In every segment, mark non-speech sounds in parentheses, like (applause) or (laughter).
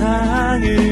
세상을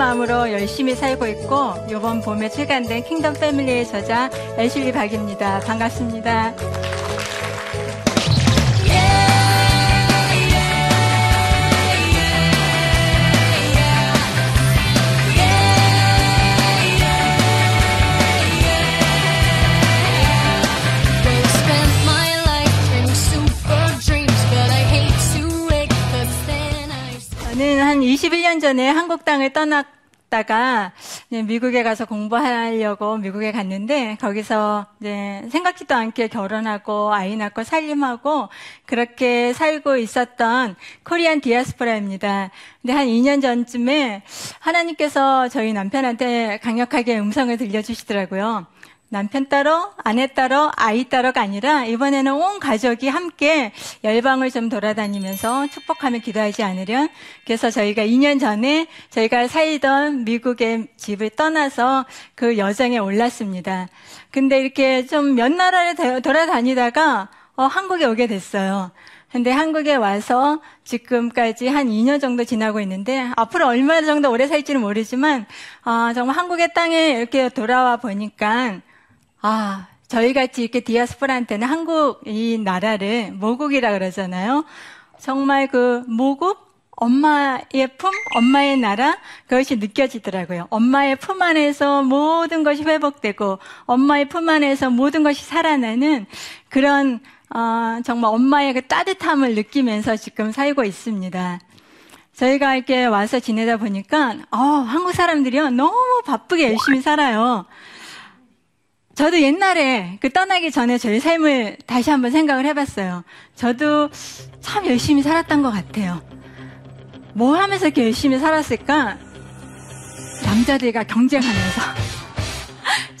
마음으로 열심히 살고 있고 이번 봄에 출간된 킹덤 패밀리의 저자 애슐리 박입니다. 반갑습니다. 21년 전에 한국 땅을 떠났다가 미국에 가서 공부하려고 미국에 갔는데 거기서 생각지도 않게 결혼하고 아이 낳고 살림하고 그렇게 살고 있었던 코리안 디아스포라입니다. 근데 한 2년 전쯤에 하나님께서 저희 남편한테 강력하게 음성을 들려주시더라고요. 남편 따로, 아내 따로, 아이 따로가 아니라 이번에는 온 가족이 함께 열방을 좀 돌아다니면서 축복하며 기도하지 않으련 그래서 저희가 2년 전에 저희가 살던 미국의 집을 떠나서 그 여정에 올랐습니다. 근데 이렇게 좀 몇 나라를 돌아다니다가 어, 한국에 오게 됐어요. 근데 한국에 와서 지금까지 한 2년 정도 지나고 있는데 앞으로 얼마 정도 오래 살지는 모르지만 어, 정말 한국의 땅에 이렇게 돌아와 보니까 아, 저희 같이 이렇게 디아스포라한테는 한국 이 나라를 모국이라 그러잖아요. 정말 그 모국 엄마의 품, 엄마의 나라, 그것이 느껴지더라고요. 엄마의 품 안에서 모든 것이 회복되고, 엄마의 품 안에서 모든 것이 살아나는 그런, 어, 정말 엄마의 그 따뜻함을 느끼면서 지금 살고 있습니다. 저희가 이렇게 와서 지내다 보니까, 어, 한국 사람들이요, 너무 바쁘게 열심히 살아요. 저도 옛날에 그 떠나기 전에 저희 삶을 다시 한번 생각을 해봤어요. 저도 참 열심히 살았던 것 같아요. 뭐 하면서 이렇게 열심히 살았을까? 남자들과 경쟁하면서.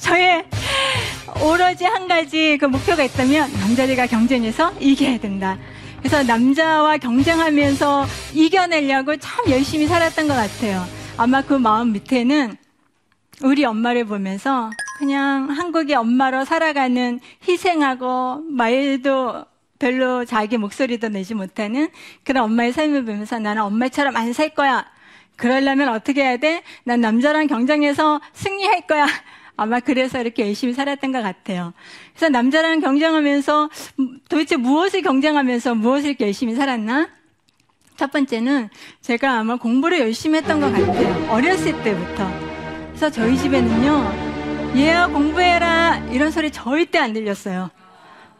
(laughs) 저의 오로지 한 가지 그 목표가 있다면 남자들과 경쟁해서 이겨야 된다. 그래서 남자와 경쟁하면서 이겨내려고 참 열심히 살았던 것 같아요. 아마 그 마음 밑에는 우리 엄마를 보면서 그냥 한국의 엄마로 살아가는 희생하고 말도 별로 자기 목소리도 내지 못하는 그런 엄마의 삶을 보면서 나는 엄마처럼 안 살 거야. 그러려면 어떻게 해야 돼? 난 남자랑 경쟁해서 승리할 거야. 아마 그래서 이렇게 열심히 살았던 것 같아요. 그래서 남자랑 경쟁하면서 도대체 무엇을 경쟁하면서 무엇을 이렇게 열심히 살았나? 첫 번째는 제가 아마 공부를 열심히 했던 것 같아요. 어렸을 때부터. 그래서 저희 집에는요, 얘야 공부해라 이런 소리 절대 안 들렸어요.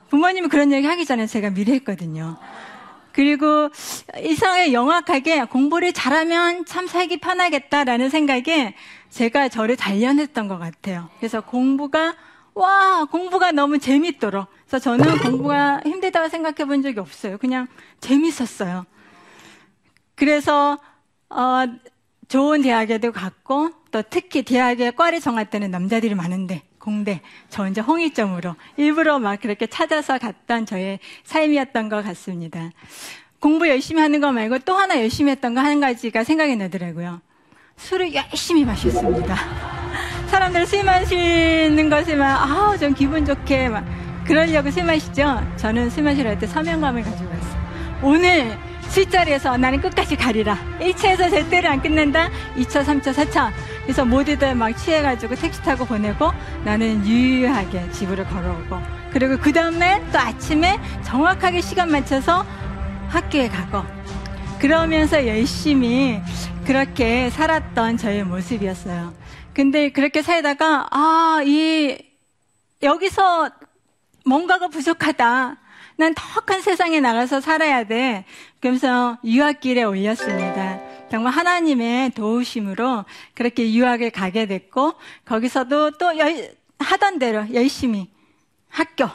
부모님이 그런 얘기 하기 전에 제가 미리 했거든요. 그리고 이상하게 영악하게 공부를 잘하면 참 살기 편하겠다라는 생각에 제가 저를 단련했던 것 같아요. 그래서 공부가 와 공부가 너무 재밌도록 그래서 저는 공부가 힘들다고 생각해 본 적이 없어요. 그냥 재밌었어요. 그래서 어, 좋은 대학에도 갔고 또 특히 대학에 과를 정할 때는 남자들이 많은데 공대 저 혼자 홍익점으로 일부러 막 그렇게 찾아서 갔던 저의 삶이었던 것 같습니다. 공부 열심히 하는 거 말고 또 하나 열심히 했던 거 한 가지가 생각이 나더라고요. 술을 열심히 마셨습니다. (laughs) 사람들 술 마시는 막, 아우, 좀 기분 좋게 막, 그러려고 술 마시죠? 저는 술 마시러 할 때 사명감을 가지고 왔어요. 오늘 술자리에서 나는 끝까지 가리라. 1차에서 절대로 안 끝낸다. 2차, 3차, 4차. 그래서 모두들 막 취해가지고 택시 타고 보내고 나는 유유하게 집으로 걸어오고. 그리고 그 다음날 또 아침에 정확하게 시간 맞춰서 학교에 가고. 그러면서 열심히 그렇게 살았던 저의 모습이었어요. 근데 그렇게 살다가, 아, 이, 여기서 뭔가가 부족하다. 난더큰 세상에 나가서 살아야 돼. 그러면서 유학길에 올렸습니다. 정말 하나님의 도우심으로 그렇게 유학에 가게 됐고 거기서도 또 열, 하던 대로 열심히 학교,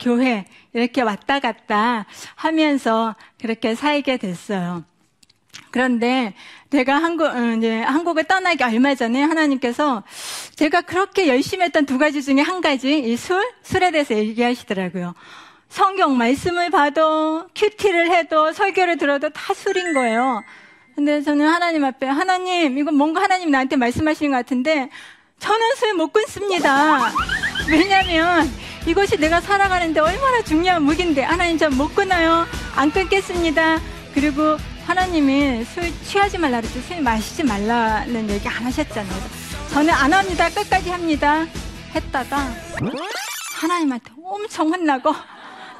교회 이렇게 왔다 갔다 하면서 그렇게 살게 됐어요. 그런데 제가 한국 어, 이제 한국을 떠나기 얼마 전에 하나님께서 제가 그렇게 열심히 했던 두 가지 중에 한 가지 이 술, 술에 대해서 얘기하시더라고요. 성경 말씀을 봐도 큐티를 해도 설교를 들어도 다 술인 거예요. 근데 저는 하나님 앞에 하나님 이거 뭔가 하나님 나한테 말씀하시는 것 같은데 저는 술 못 끊습니다. 왜냐하면 이것이 내가 살아가는데 얼마나 중요한 무기인데 하나님 저못 끊어요. 안 끊겠습니다. 그리고 하나님이 술 취하지 말라 그랬지 술 마시지 말라는 얘기 안 하셨잖아요. 저는 안 합니다. 끝까지 합니다. 했다가 하나님한테 엄청 혼나고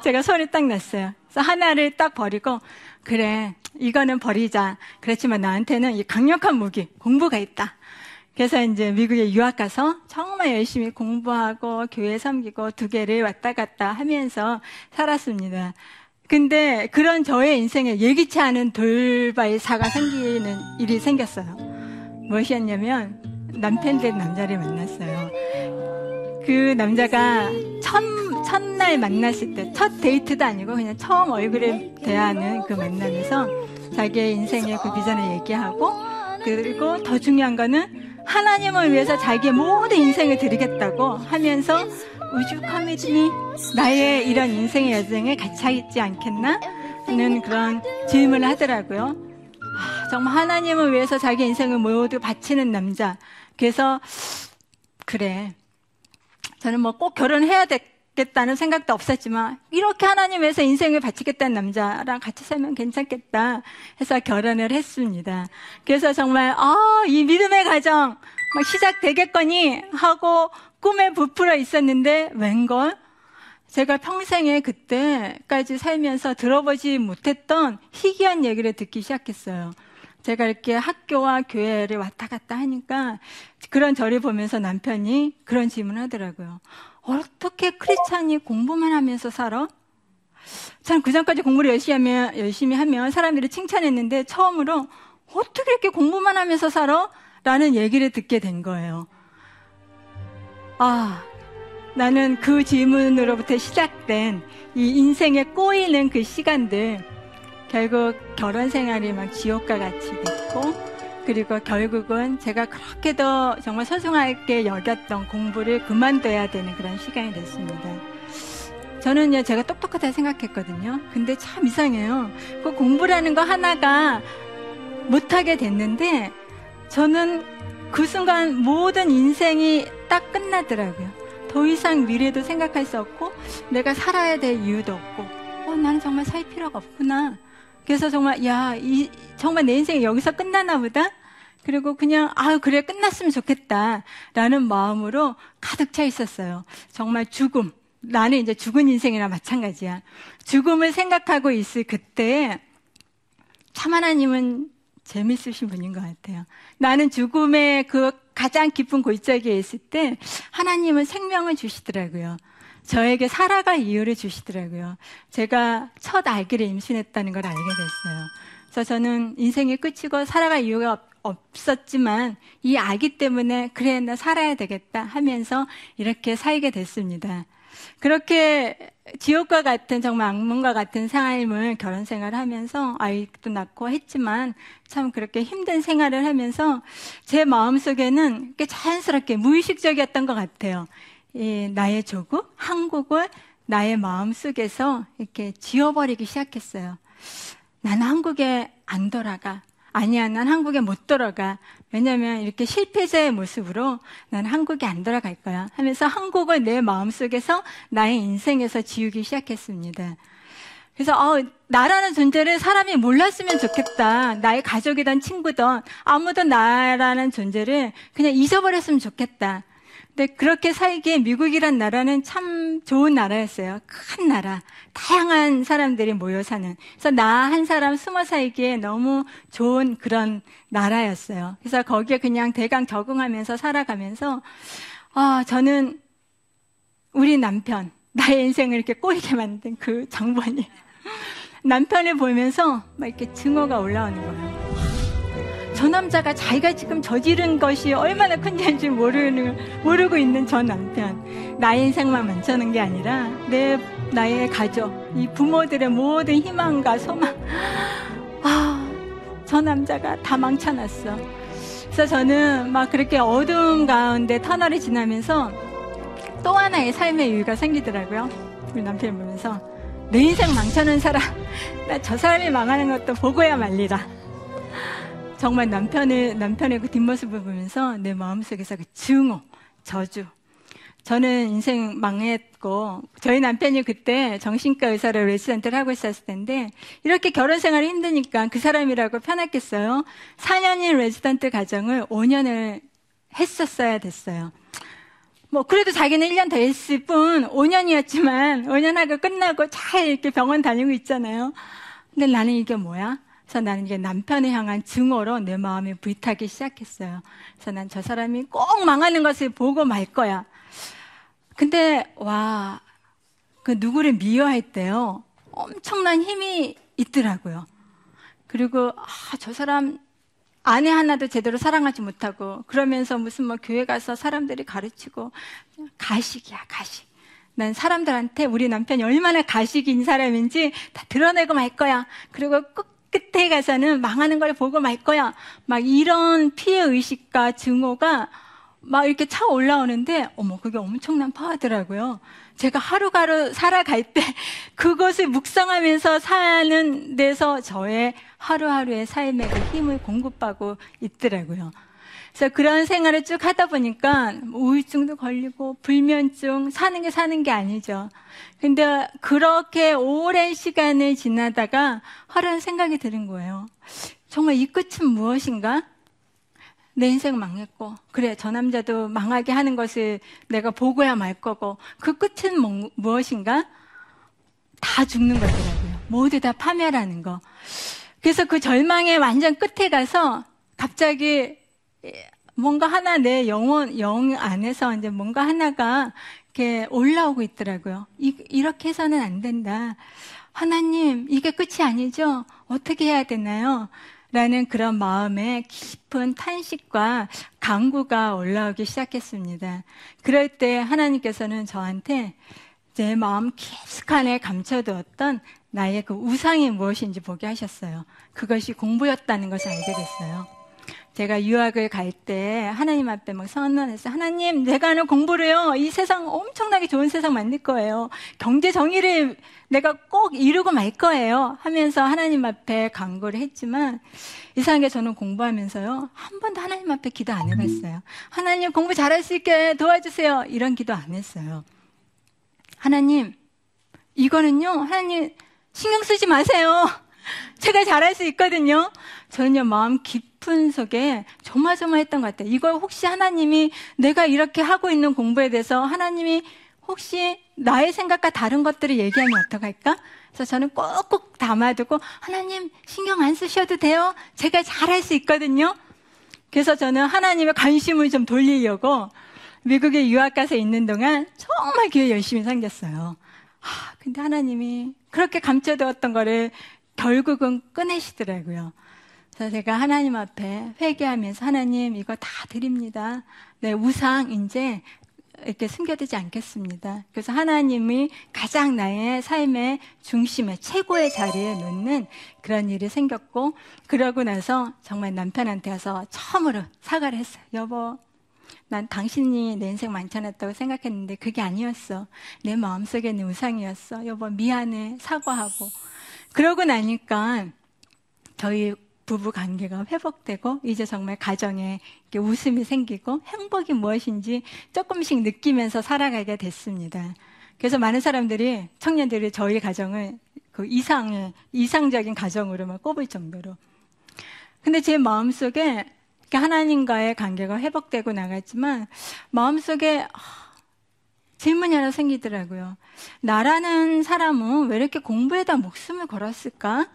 제가 소리 딱 냈어요. 그래서 하나를 딱 버리고 그래 이거는 버리자. 그렇지만 나한테는 이 강력한 무기 공부가 있다. 그래서 이제 미국에 유학 가서 정말 열심히 공부하고 교회 섬기고 두 개를 왔다 갔다 하면서 살았습니다. 근데 그런 저의 인생에 예기치 않은 돌발사가 생기는 일이 생겼어요. 무엇이었냐면 남편 된 남자를 만났어요. 그 남자가 첫, 첫날 만났을 때, 첫 데이트도 아니고 그냥 처음 얼굴에 대하는 그 만남에서 자기의 인생의 그 비전을 얘기하고 그리고 더 중요한 거는 하나님을 위해서 자기의 모든 인생을 드리겠다고 하면서 우주 커미드니 나의 이런 인생의 여정에 같이 하지 않겠나 하는 그런 질문을 하더라고요. 아, 정말 하나님을 위해서 자기 인생을 모두 바치는 남자. 그래서 그래. 저는 뭐 꼭 결혼해야 되 겠다는 생각도 없었지만 이렇게 하나님 위해서 인생을 바치겠다는 남자랑 같이 살면 괜찮겠다 해서 결혼을 했습니다. 그래서 정말 아, 이 믿음의 가정 막 시작되겠거니 하고 꿈에 부풀어 있었는데 웬걸 제가 평생에 그때까지 살면서 들어보지 못했던 희귀한 얘기를 듣기 시작했어요. 제가 이렇게 학교와 교회를 왔다 갔다 하니까 그런 저를 보면서 남편이 그런 질문을 하더라고요. 어떻게 크리스찬이 공부만 하면서 살아? 저는 그전까지 공부를 열심히 하면, 열심히 하면 사람들이 칭찬했는데 처음으로 어떻게 이렇게 공부만 하면서 살아? 라는 얘기를 듣게 된 거예요. 아, 나는 그 질문으로부터 시작된 이 인생에 꼬이는 그 시간들, 결국 결혼 생활이 막 지옥과 같이 됐고, 그리고 결국은 제가 그렇게도 정말 소중하게 여겼던 공부를 그만둬야 되는 그런 시간이 됐습니다. 저는요, 제가 똑똑하다 생각했거든요. 근데 참 이상해요. 그 공부라는 거 하나가 못하게 됐는데, 저는 그 순간 모든 인생이 딱 끝나더라고요. 더 이상 미래도 생각할 수 없고, 내가 살아야 될 이유도 없고, 어, 나는 정말 살 필요가 없구나. 그래서 정말, 야, 이, 정말 내 인생이 여기서 끝나나 보다? 그리고 그냥, 아 그래, 끝났으면 좋겠다. 라는 마음으로 가득 차 있었어요. 정말 죽음. 나는 이제 죽은 인생이랑 마찬가지야. 죽음을 생각하고 있을 그때, 참 하나님은 재밌으신 분인 것 같아요. 나는 죽음의 그 가장 깊은 골짜기에 있을 때 하나님은 생명을 주시더라고요. 저에게 살아갈 이유를 주시더라고요. 제가 첫 아기를 임신했다는 걸 알게 됐어요. 그래서 저는 인생이 끝이고 살아갈 이유가 없었지만 이 아기 때문에 그래 나 살아야 되겠다 하면서 이렇게 살게 됐습니다. 그렇게 지옥과 같은 정말 악몽과 같은 삶을 결혼 생활을 하면서 아이도 낳고 했지만 참 그렇게 힘든 생활을 하면서 제 마음속에는 꽤 자연스럽게 무의식적이었던 것 같아요. 이 나의 조국 한국을 나의 마음 속에서 이렇게 지워버리기 시작했어요. 나는 한국에 안 돌아가. 아니야, 난 한국에 못 돌아가. 왜냐면 이렇게 실패자의 모습으로 난 한국에 안 돌아갈 거야. 하면서 한국을 내 마음 속에서 나의 인생에서 지우기 시작했습니다. 그래서 어, 나라는 존재를 사람이 몰랐으면 좋겠다. 나의 가족이든 친구든 아무도 나라는 존재를 그냥 잊어버렸으면 좋겠다. 근데 그렇게 살기에 미국이란 나라는 참 좋은 나라였어요. 큰 나라. 다양한 사람들이 모여 사는. 그래서 나 한 사람 숨어 살기에 너무 좋은 그런 나라였어요. 그래서 거기에 그냥 대강 적응하면서 살아가면서, 아, 저는 우리 남편, 나의 인생을 이렇게 꼬이게 만든 그 장본이 남편을 보면서 막 이렇게 증오가 올라오는 거예요. 저 남자가 자기가 지금 저지른 것이 얼마나 큰지 모르는, 모르고 있는 저 남편. 나의 인생만 많다는 게 아니라 내, 나의 가족, 이 부모들의 모든 희망과 소망. 아, 저 남자가 다 망쳐놨어. 그래서 저는 막 그렇게 어두운 가운데 터널이 지나면서 또 하나의 삶의 이유가 생기더라고요. 우리 남편이 보면서 내 인생 망쳐놓은 사람, 나 저 사람이 망하는 것도 보고야 말리라. 정말 남편의, 남편의 그 뒷모습을 보면서 내 마음속에서 그 증오, 저주. 저는 인생 망했고, 저희 남편이 그때 정신과 의사를 레지던트를 하고 있었을 텐데, 이렇게 결혼 생활이 힘드니까 그 사람이라고 편했겠어요. 4년인 레지던트 과정을 5년을 했었어야 됐어요. 뭐, 그래도 자기는 1년 더 했을 뿐, 5년이었지만, 5년 하고 끝나고 잘 이렇게 병원 다니고 있잖아요. 근데 나는 이게 뭐야? 그래서 나는 이게 남편을 향한 증오로 내 마음이 불타기 시작했어요. 그래서 난 저 사람이 꼭 망하는 것을 보고 말 거야. 근데, 와, 그 누구를 미워할 때요. 엄청난 힘이 있더라고요. 그리고, 아, 저 사람 아내 하나도 제대로 사랑하지 못하고, 그러면서 무슨 뭐 교회 가서 사람들이 가르치고, 가식이야, 가식. 난 사람들한테 우리 남편이 얼마나 가식인 사람인지 다 드러내고 말 거야. 그리고 끝 끝에 가서는 망하는 걸 보고 말 거야. 막 이런 피해 의식과 증오가 막 이렇게 차 올라오는데, 어머, 그게 엄청난 파하더라고요. 제가 하루하루 살아갈 때 (laughs) 그것을 묵상하면서 사는 데서 저의 하루하루의 삶의 그 힘을 공급하고 있더라고요. 그래서 그런 생활을 쭉 하다 보니까 우울증도 걸리고 불면증 사는 게 사는 게 아니죠. 근데 그렇게 오랜 시간을 지나다가 하루는 생각이 드는 거예요. 정말 이 끝은 무엇인가? 내 인생 망했고, 그래, 저 남자도 망하게 하는 것을 내가 보고야 말 거고, 그 끝은 뭐, 무엇인가? 다 죽는 거더라고요. 모두 다 파멸하는 거. 그래서 그 절망의 완전 끝에 가서 갑자기 뭔가 하나 내 영혼, 영 안에서 이제 뭔가 하나가 이렇게 올라오고 있더라고요. 이, 이렇게 해서는 안 된다. 하나님, 이게 끝이 아니죠? 어떻게 해야 되나요? 라는 그런 마음에 깊은 탄식과 강구가 올라오기 시작했습니다. 그럴 때 하나님께서는 저한테 제 마음 깊숙한에 감춰두었던 나의 그 우상이 무엇인지 보게 하셨어요. 그것이 공부였다는 것을 알게 됐어요. 제가 유학을 갈 때 하나님 앞에 막 선언했어요. 하나님, 내가 하는 공부를요, 이 세상 엄청나게 좋은 세상 만들 거예요. 경제 정의를 내가 꼭 이루고 말 거예요. 하면서 하나님 앞에 강구를 했지만, 이상하게 저는 공부하면서요, 한 번도 하나님 앞에 기도 안 해봤어요. 하나님 공부 잘할 수 있게 도와주세요. 이런 기도 안 했어요. 하나님, 이거는요, 하나님 신경 쓰지 마세요. 제가 잘할 수 있거든요. 저는요, 마음 깊 깊은 속에 조마조마했던 것 같아요. 이걸 혹시 하나님이 내가 이렇게 하고 있는 공부에 대해서 하나님이 혹시 나의 생각과 다른 것들을 얘기하면 어떡할까? 그래서 저는 꼭꼭 담아두고 하나님 신경 안 쓰셔도 돼요. 제가 잘할 수 있거든요. 그래서 저는 하나님의 관심을 좀 돌리려고 미국에 유학 가서 있는 동안 정말 교회 열심히 생겼어요. 하, 근데 하나님이 그렇게 감춰두었던 거를 결국은 꺼내시더라고요. 그래서 제가 하나님 앞에 회개하면서 하나님 이거 다 드립니다. 네, 우상 이제 이렇게 숨겨두지 않겠습니다. 그래서 하나님이 가장 나의 삶의 중심에 최고의 자리에 놓는 그런 일이 생겼고 그러고 나서 정말 남편한테 가서 처음으로 사과를 했어요. 여보, 난 당신이 내 인생 만찬했다고 생각했는데 그게 아니었어. 내 마음속에 는 우상이었어. 여보 미안해 사과하고 그러고 나니까 저희 부부 관계가 회복되고 이제 정말 가정에 웃음이 생기고 행복이 무엇인지 조금씩 느끼면서 살아가게 됐습니다. 그래서 많은 사람들이 청년들이 저희 가정을 그 이상의 이상적인 가정으로 만 꼽을 정도로. 근데 제 마음 속에 하나님과의 관계가 회복되고 나갔지만 마음 속에 질문이 하나 생기더라고요. 나라는 사람은 왜 이렇게 공부에다 목숨을 걸었을까?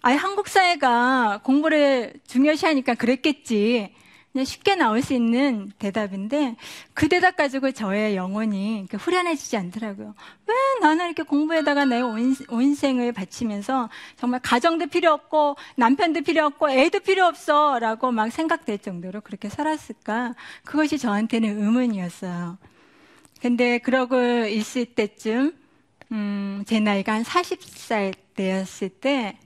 아예 한국 사회가 공부를 중요시하니까 그랬겠지. 그냥 쉽게 나올 수 있는 대답인데 그 대답 가지고 저의 영혼이 후련해지지 않더라고요. 왜 나는 이렇게 공부에다가 내 온, 온 생을 바치면서 정말 가정도 필요 없고 남편도 필요 없고 애도 필요 없어 라고 막 생각될 정도로 그렇게 살았을까? 그것이 저한테는 의문이었어요. 근데 그러고 있을 때쯤 음, 제 나이가 한 40살 되었을 때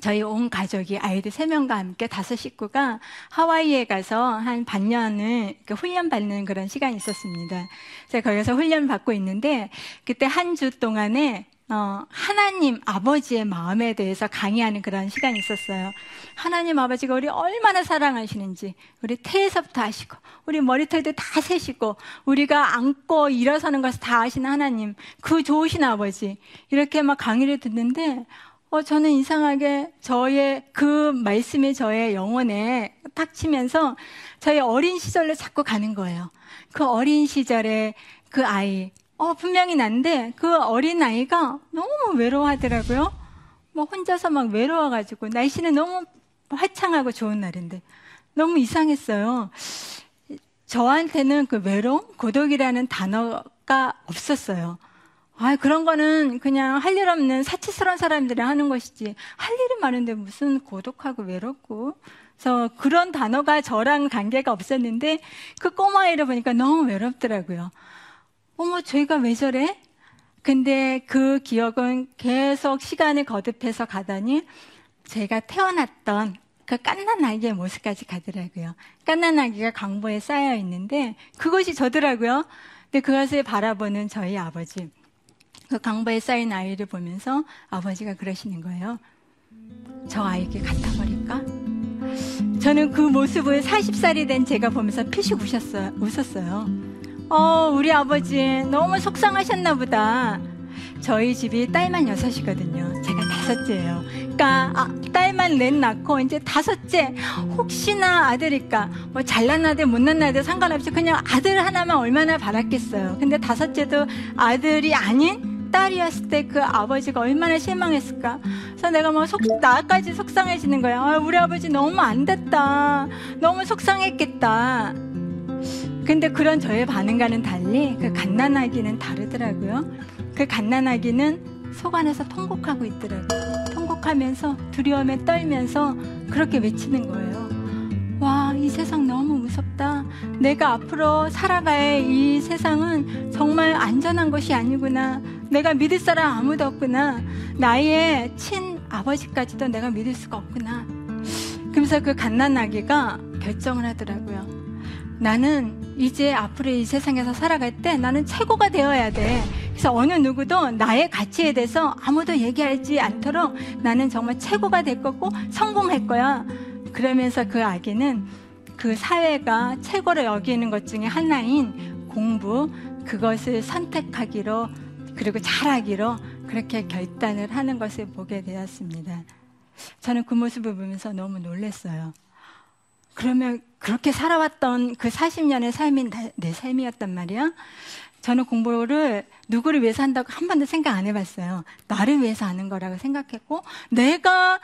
저희 온 가족이 아이들 3명과 함께 다섯 식구가 하와이에 가서 한 반년을 훈련 받는 그런 시간이 있었습니다. 제가 거기서 훈련 받고 있는데 그때 한 주 동안에 어, 하나님 아버지의 마음에 대해서 강의하는 그런 시간이 있었어요. 하나님 아버지가 우리 얼마나 사랑하시는지, 우리 태에서부터 하시고, 우리 머리털도 다 세시고, 우리가 앉고 일어서는 것을 다 아시는 하나님, 그 좋으신 아버지, 이렇게 막 강의를 듣는데, 어, 저는 이상하게 저의 그 말씀이 저의 영혼에 탁 치면서 저의 어린 시절로 자꾸 가는 거예요. 그 어린 시절에 그 아이, 어, 분명히 난데 그 어린 아이가 너무 외로워하더라고요. 뭐 혼자서 막 외로워가지고 날씨는 너무 화창하고 좋은 날인데 너무 이상했어요. 저한테는 그 외로움, 고독이라는 단어가 없었어요. 아, 그런 거는 그냥 할 일 없는 사치스러운 사람들이 하는 것이지. 할 일이 많은데 무슨 고독하고 외롭고. 그래서 그런 단어가 저랑 관계가 없었는데 그 꼬마애를 보니까 너무 외롭더라고요. 어머, 저희가 왜 저래? 근데 그 기억은 계속 시간을 거듭해서 가더니 제가 태어났던 그 깐난 아기의 모습까지 가더라고요. 깐난 아기가 강보에 쌓여 있는데 그것이 저더라고요. 근데 그것을 바라보는 저희 아버지. 그 강보에 쌓인 아이를 보면서 아버지가 그러시는 거예요. 저 아이에게 갖다 버릴까? 저는 그 모습을 40살이 된 제가 보면서 피식 웃었어요. 웃었어요. 어, 우리 아버지 너무 속상하셨나 보다. 저희 집이 딸만 여섯이거든요. 제가 다섯째예요. 그러니까 아, 딸만 넷 낳고 이제 다섯째 혹시나 아들일까 뭐 잘난 아들 못난 아들 상관없이 그냥 아들 하나만 얼마나 바랐겠어요. 근데 다섯째도 아들이 아닌 딸이었을 때 그 아버지가 얼마나 실망했을까. 그래서 내가 뭐 속, 나까지 속상해지는 거야. 아, 우리 아버지 너무 안 됐다. 너무 속상했겠다. 근데 그런 저의 반응과는 달리 그 갓난아기는 다르더라고요. 그 갓난아기는 속 안에서 통곡하고 있더라고요. 통곡하면서 두려움에 떨면서 그렇게 외치는 거예요. 와, 이 세상 너무 무섭다. 내가 앞으로 살아갈 이 세상은 정말 안전한 것이 아니구나. 내가 믿을 사람 아무도 없구나. 나의 친 아버지까지도 내가 믿을 수가 없구나. 그러면서 그 갓난아기가 결정을 하더라고요. 나는 이제 앞으로 이 세상에서 살아갈 때 나는 최고가 되어야 돼. 그래서 어느 누구도 나의 가치에 대해서 아무도 얘기하지 않도록 나는 정말 최고가 될 거고 성공할 거야. 그러면서 그 아기는 그 사회가 최고로 여기는 것 중에 하나인 공부, 그것을 선택하기로 그리고 잘하기로 그렇게 결단을 하는 것을 보게 되었습니다. 저는 그 모습을 보면서 너무 놀랐어요. 그러면 그렇게 살아왔던 그 40년의 삶이 내 삶이었단 말이야. 저는 공부를 누구를 위해서 한다고 한 번도 생각 안 해봤어요. 나를 위해서 하는 거라고 생각했고, 내가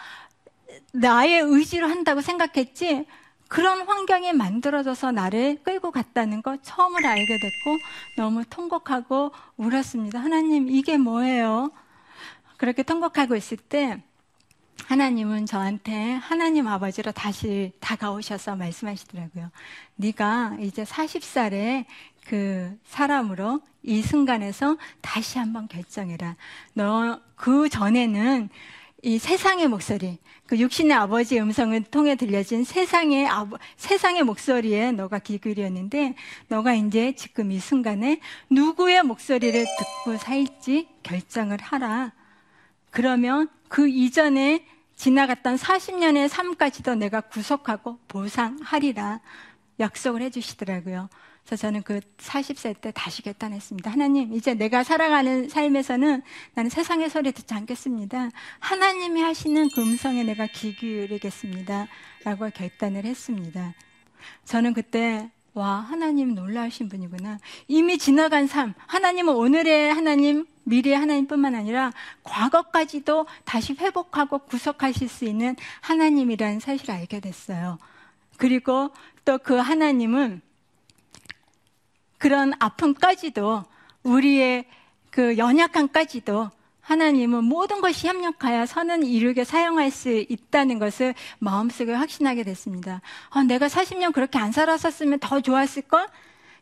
나의 의지로 한다고 생각했지, 그런 환경이 만들어져서 나를 끌고 갔다는 거 처음으로 알게 됐고, 너무 통곡하고 울었습니다. 하나님, 이게 뭐예요? 그렇게 통곡하고 있을 때, 하나님은 저한테 하나님 아버지로 다시 다가오셔서 말씀하시더라고요. 네가 이제 40살에 그 사람으로 이 순간에서 다시 한번 결정해라. 너 그 전에는 이 세상의 목소리, 그 육신의 아버지의 음성을 통해 들려진 세상의 아버, 세상의 목소리에 너가 귀 기울였는데, 너가 이제 지금 이 순간에 누구의 목소리를 듣고 살지 결정을 하라. 그러면 그 이전에 지나갔던 40년의 삶까지도 내가 구속하고 보상하리라 약속을 해주시더라고요. 그래서 저는 그 40세 때 다시 결단했습니다. 하나님, 이제 내가 살아가는 삶에서는 나는 세상의 소리 듣지 않겠습니다. 하나님이 하시는 그 음성에 내가 귀 기울이겠습니다. 라고 결단을 했습니다. 저는 그때 와, 하나님 놀라우신 분이구나. 이미 지나간 삶, 하나님은 오늘의 하나님, 미래의 하나님뿐만 아니라 과거까지도 다시 회복하고 구속하실 수 있는 하나님이라는 사실을 알게 됐어요. 그리고 또 그 하나님은 그런 아픔까지도 우리의 그 연약함까지도 하나님은 모든 것이 협력하여 선은 이루게 사용할 수 있다는 것을 마음속에 확신하게 됐습니다. 아, 내가 40년 그렇게 안 살았었으면 더 좋았을걸?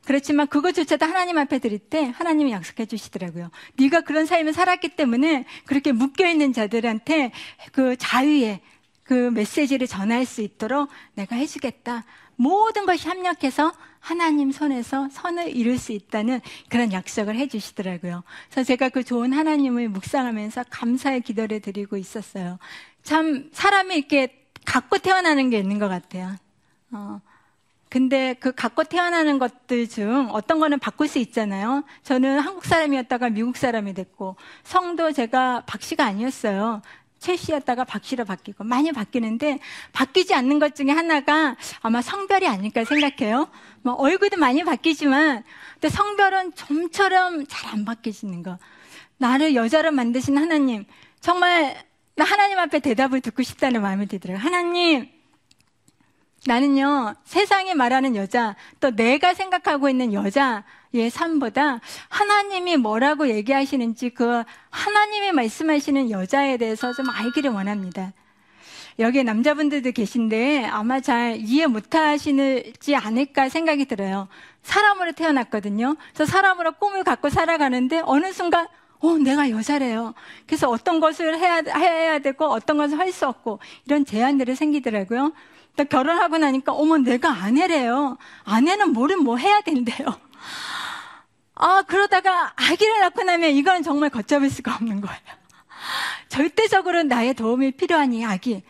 그렇지만 그것조차도 하나님 앞에 드릴 때 하나님이 약속해 주시더라고요. 네가 그런 삶을 살았기 때문에 그렇게 묶여 있는 자들한테 그 자유의 그 메시지를 전할 수 있도록 내가 해주겠다. 모든 것이 합력해서 하나님 손에서 선을 이룰 수 있다는 그런 약속을 해주시더라고요. 그래서 제가 그 좋은 하나님을 묵상하면서 감사의 기도를 드리고 있었어요. 참 사람이 이렇게 갖고 태어나는 게 있는 것 같아요. 어, 근데 그 갖고 태어나는 것들 중 어떤 거는 바꿀 수 있잖아요. 저는 한국 사람이었다가 미국 사람이 됐고 성도 제가 박씨가 아니었어요. 최 씨였다가 박 씨로 바뀌고 많이 바뀌는데 바뀌지 않는 것 중에 하나가 아마 성별이 아닐까 생각해요. 뭐 얼굴도 많이 바뀌지만 근데 성별은 좀처럼 잘 안 바뀌시는 거. 나를 여자로 만드신 하나님 정말 나 하나님 앞에 대답을 듣고 싶다는 마음이 들더라고요. 하나님 나는요, 세상이 말하는 여자, 또 내가 생각하고 있는 여자 의 삶보다 하나님이 뭐라고 얘기하시는지 그 하나님이 말씀하시는 여자에 대해서 좀 알기를 원합니다. 여기에 남자분들도 계신데 아마 잘 이해 못 하시지 않을까 생각이 들어요. 사람으로 태어났거든요. 그래서 사람으로 꿈을 갖고 살아가는데 어느 순간 어, 내가 여자래요. 그래서 어떤 것을 해야, 해야 되고 어떤 것을 할 수 없고 이런 제한들이 생기더라고요. 결혼하고 나니까 어머 내가 아내래요. 아내는 뭐를 뭐 해야 된대요. 아 그러다가 아기를 낳고 나면 이건 정말 걷잡을 수가 없는 거예요. 절대적으로 나의 도움이 필요한 이 아기.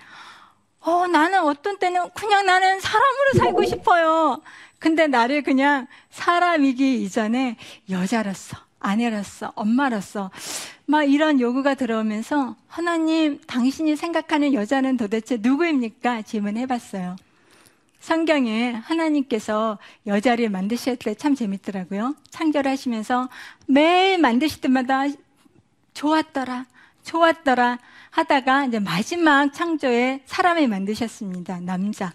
어 나는 어떤 때는 그냥 나는 사람으로 살고 싶어요. 근데 나를 그냥 사람이기 이전에 여자로서 아내로서 엄마로서 막 이런 요구가 들어오면서 하나님 당신이 생각하는 여자는 도대체 누구입니까? 질문해 봤어요. 성경에 하나님께서 여자를 만드실 때 참 재밌더라고요. 창조하시면서 매일 만드실 때마다 좋았더라, 좋았더라 하다가 이제 마지막 창조에 사람을 만드셨습니다. 남자.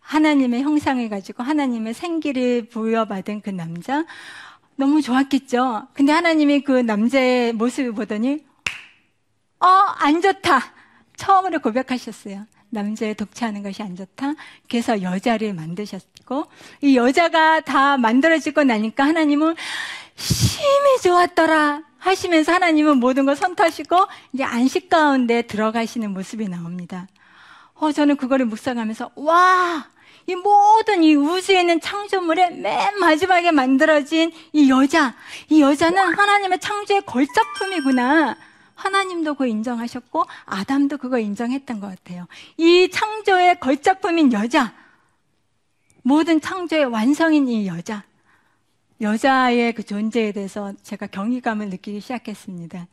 하나님의 형상을 가지고 하나님의 생기를 부여받은 그 남자. 너무 좋았겠죠? 근데 하나님이 그 남자의 모습을 보더니, 어, 안 좋다. 처음으로 고백하셨어요. 남자의 독차하는 것이 안 좋다. 그래서 여자를 만드셨고, 이 여자가 다 만들어지고 나니까 하나님은 심히 좋았더라. 하시면서 하나님은 모든 걸 선타시고, 이제 안식 가운데 들어가시는 모습이 나옵니다. 어, 저는 그거를 묵상하면서, 와! 이 모든 이 우주에 있는 창조물의 맨 마지막에 만들어진 이 여자, 이 여자는 하나님의 창조의 걸작품이구나. 하나님도 그거 인정하셨고 아담도 그거 인정했던 것 같아요. 이 창조의 걸작품인 여자, 모든 창조의 완성인 이 여자, 여자의 그 존재에 대해서 제가 경이감을 느끼기 시작했습니다.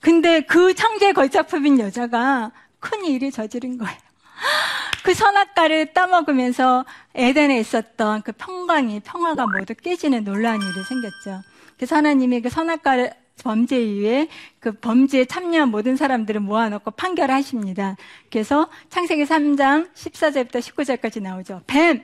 근데 그 창조의 걸작품인 여자가 큰 일을 저지른 거예요. 그 선악과를 따먹으면서 에덴에 있었던 그 평강이, 평화가 모두 깨지는 놀라운 일이 생겼죠. 그래서 하나님이 그 선악과를 범죄 이후에 그 범죄에 참여한 모든 사람들을 모아놓고 판결하십니다. 그래서 창세기 3장 14절부터 19절까지 나오죠. 뱀!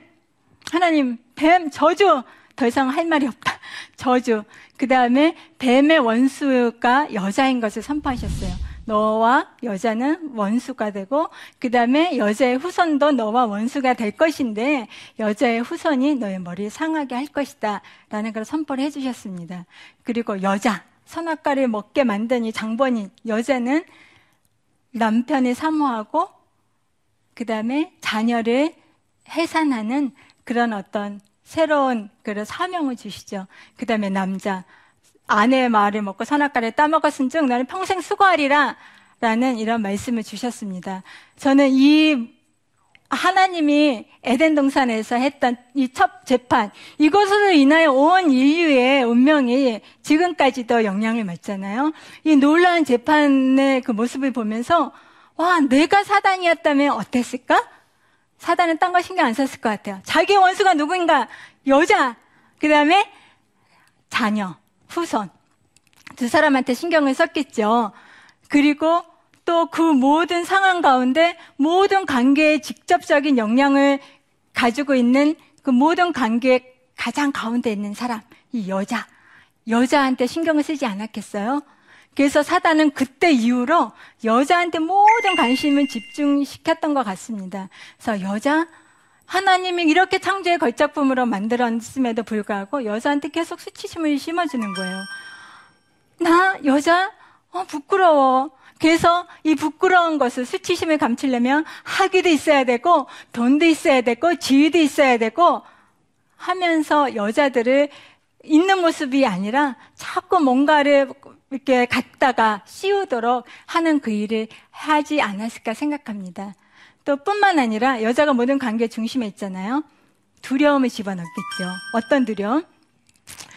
하나님, 뱀, 저주! 더 이상 할 말이 없다. (laughs) 저주. 그 다음에 뱀의 원수가 여자인 것을 선포하셨어요. 너와 여자는 원수가 되고 그 다음에 여자의 후손도 너와 원수가 될 것인데 여자의 후손이 너의 머리를 상하게 할 것이다 라는 걸 선포를 해주셨습니다. 그리고 여자 선악과를 먹게 만든 이 장본인 여자는 남편을 사모하고 그 다음에 자녀를 해산하는 그런 어떤 새로운 그런 사명을 주시죠. 그 다음에 남자 아내의 말을 먹고 선악과를 따먹었은 즉 나는 평생 수고하리라 라는 이런 말씀을 주셨습니다. 저는 이 하나님이 에덴 동산에서 했던 이 첫 재판, 이것으로 인하여 온 인류의 운명이 지금까지도 영향을 받잖아요. 이 놀라운 재판의 그 모습을 보면서, 와, 내가 사단이었다면 어땠을까? 사단은 딴 거 신경 안 썼을 것 같아요. 자기 원수가 누구인가? 여자. 그 다음에 자녀. 후손. 두 사람한테 신경을 썼겠죠. 그리고 또 그 모든 상황 가운데 모든 관계에 직접적인 영향을 가지고 있는 그 모든 관계의 가장 가운데 있는 사람, 이 여자. 여자한테 신경을 쓰지 않았겠어요? 그래서 사단은 그때 이후로 여자한테 모든 관심을 집중시켰던 것 같습니다. 그래서 여자, 하나님이 이렇게 창조의 걸작품으로 만들었음에도 불구하고 여자한테 계속 수치심을 심어주는 거예요. 나, 여자? 어, 부끄러워. 그래서 이 부끄러운 것을 수치심을 감추려면 학위도 있어야 되고 돈도 있어야 되고 지위도 있어야 되고 하면서 여자들을 있는 모습이 아니라 자꾸 뭔가를 이렇게 갖다가 씌우도록 하는 그 일을 하지 않았을까 생각합니다. 또 뿐만 아니라 여자가 모든 관계 중심에 있잖아요. 두려움을 집어넣겠죠. 어떤 두려움?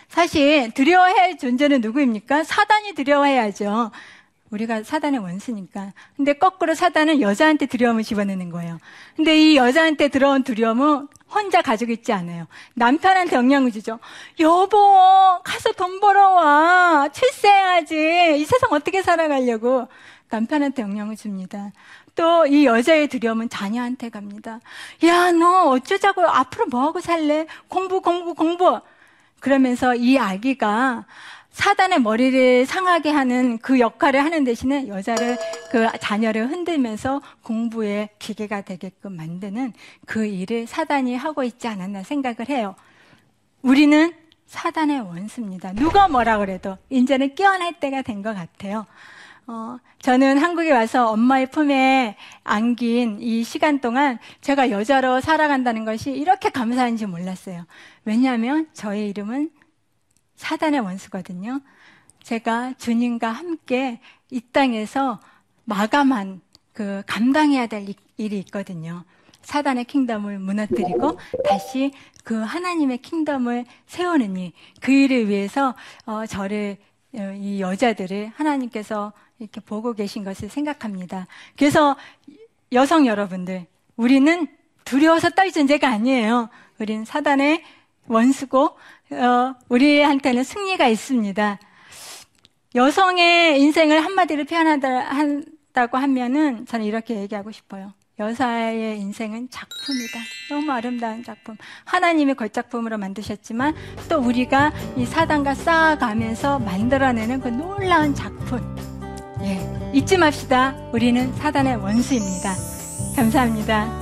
사실 두려워해야 할 존재는 누구입니까? 사단이 두려워해야죠. 우리가 사단의 원수니까. 근데 거꾸로 사단은 여자한테 두려움을 집어넣는 거예요. 근데 이 여자한테 들어온 두려움은 혼자 가지고 있지 않아요. 남편한테 영향을 주죠. 여보, 가서 돈 벌어와. 출세해야지. 이 세상 어떻게 살아가려고. 남편한테 영향을 줍니다. 또 이 여자의 두려움은 자녀한테 갑니다. 야, 너 어쩌자고 앞으로 뭐하고 살래? 공부, 공부, 공부. 그러면서 이 아기가 사단의 머리를 상하게 하는 그 역할을 하는 대신에 여자를 그 자녀를 흔들면서 공부의 기계가 되게끔 만드는 그 일을 사단이 하고 있지 않았나 생각을 해요. 우리는 사단의 원수입니다. 누가 뭐라 그래도 이제는 깨어날 때가 된 것 같아요. 어, 저는 한국에 와서 엄마의 품에 안긴 이 시간 동안 제가 여자로 살아간다는 것이 이렇게 감사한지 몰랐어요. 왜냐하면 저의 이름은 사단의 원수거든요. 제가 주님과 함께 이 땅에서 마감한 그 감당해야 될 일이 있거든요. 사단의 킹덤을 무너뜨리고 다시 그 하나님의 킹덤을 세우는 일, 그 일을 위해서 어, 저를 어, 이 여자들을 하나님께서 이렇게 보고 계신 것을 생각합니다. 그래서 여성 여러분들, 우리는 두려워서 떨 존재가 아니에요. 우리는 사단의 원수고 어, 우리한테는 승리가 있습니다. 여성의 인생을 한마디로 표현한다고 하면은 저는 이렇게 얘기하고 싶어요. 여자의 인생은 작품이다. 너무 아름다운 작품. 하나님이 걸작품으로 만드셨지만 또 우리가 이 사단과 쌓아가면서 만들어내는 그 놀라운 작품. 예. 잊지 맙시다. 우리는 사단의 원수입니다. 감사합니다.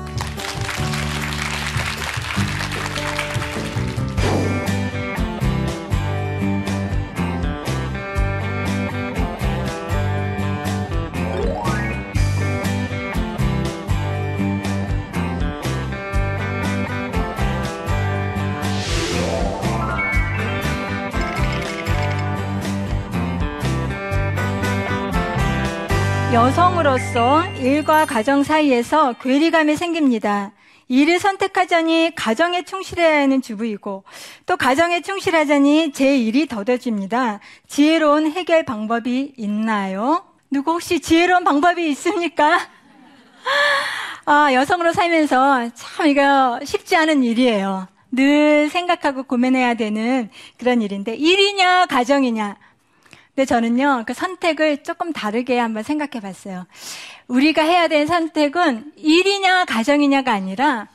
여성으로서 일과 가정 사이에서 괴리감이 생깁니다. 일을 선택하자니 가정에 충실해야 하는 주부이고 또 가정에 충실하자니 제 일이 더뎌집니다. 지혜로운 해결 방법이 있나요? 누구 혹시 지혜로운 방법이 있습니까? (laughs) 아, 여성으로 살면서 참 이거 쉽지 않은 일이에요. 늘 생각하고 고민해야 되는 그런 일인데 일이냐 가정이냐 근데 저는요, 그 선택을 조금 다르게 한번 생각해 봤어요. 우리가 해야 되는 선택은 일이냐, 가정이냐가 아니라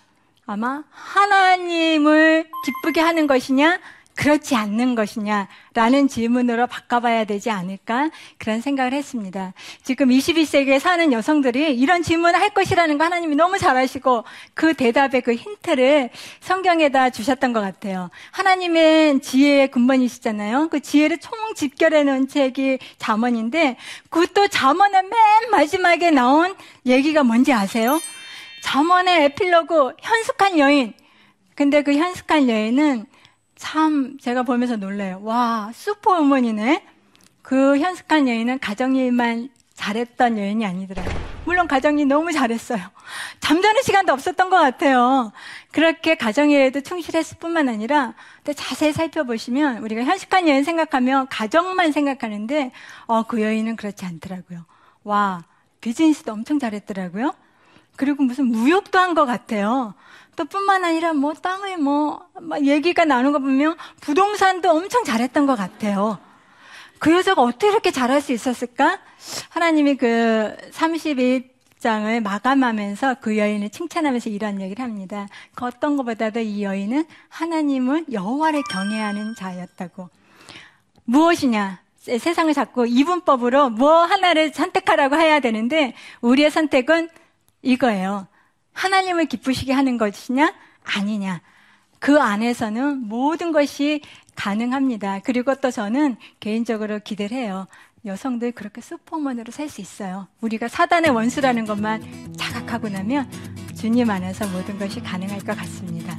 아마 하나님을 기쁘게 하는 것이냐, 그렇지 않는 것이냐라는 질문으로 바꿔봐야 되지 않을까 그런 생각을 했습니다. 지금 21세기에 사는 여성들이 이런 질문을 할 것이라는 거 하나님이 너무 잘 아시고 그 대답의 그 힌트를 성경에다 주셨던 것 같아요. 하나님은 지혜의 근본이시잖아요. 그 지혜를 총 집결해 놓은 책이 자문인데 그것도 자문의 맨 마지막에 나온 얘기가 뭔지 아세요? 자문의 에필로그 현숙한 여인. 근데 그 현숙한 여인은 참 제가 보면서 놀래요. 와, 슈퍼우먼이네. 그 현숙한 여인은 가정일만 잘했던 여인이 아니더라고요. 물론 가정일 너무 잘했어요. 잠자는 시간도 없었던 것 같아요. 그렇게 가정일에도 충실했을 뿐만 아니라 또 자세히 살펴보시면 우리가 현숙한 여인 생각하면 가정만 생각하는데 어, 그 여인은 그렇지 않더라고요. 와, 비즈니스도 엄청 잘했더라고요. 그리고 무슨 무역도 한 것 같아요. 또 뿐만 아니라 뭐 땅을 뭐 얘기가 나눈 거 보면 부동산도 엄청 잘했던 것 같아요. 그 여자가 어떻게 이렇게 잘할 수 있었을까? 하나님이 그 31절 26장을 마감하면서 그 여인을 칭찬하면서 이런 얘기를 합니다. 그 어떤 것보다도 이 여인은 하나님을 여호와를 경외하는 자였다고. 무엇이냐? 세상을 자꾸 이분법으로 뭐 하나를 선택하라고 해야 되는데 우리의 선택은 이거예요. 하나님을 기쁘시게 하는 것이냐? 아니냐. 그 안에서는 모든 것이 가능합니다. 그리고 또 저는 개인적으로 기대를 해요. 여성들 그렇게 슈퍼먼으로 살 수 있어요. 우리가 사단의 원수라는 것만 자각하고 나면 주님 안에서 모든 것이 가능할 것 같습니다.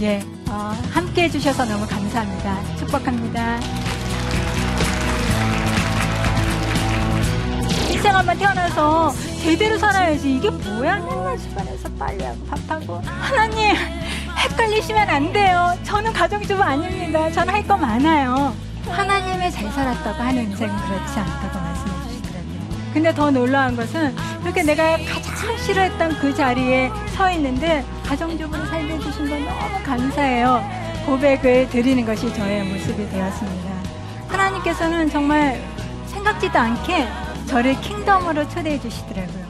예, 어, 함께 해주셔서 너무 감사합니다. 축복합니다. 인생 한번 태어나서 제대로 살아야지. 이게 뭐야? 맨날 집안에서 빨리 하고 밥하고. 하나님, 헷갈리시면 안 돼요. 저는 가정주부 아닙니다. 저는 할 거 많아요. 하나님의 잘 살았다고 하는 인생은 그렇지 않다고 말씀해 주시더라고요. 근데 더 놀라운 것은 그렇게 내가 가장 싫어했던 그 자리에 서 있는데 가정주부로 살게 해주신 건 너무 감사해요. 고백을 드리는 것이 저의 모습이 되었습니다. 하나님께서는 정말 생각지도 않게 저를 킹덤으로 초대해 주시더라고요.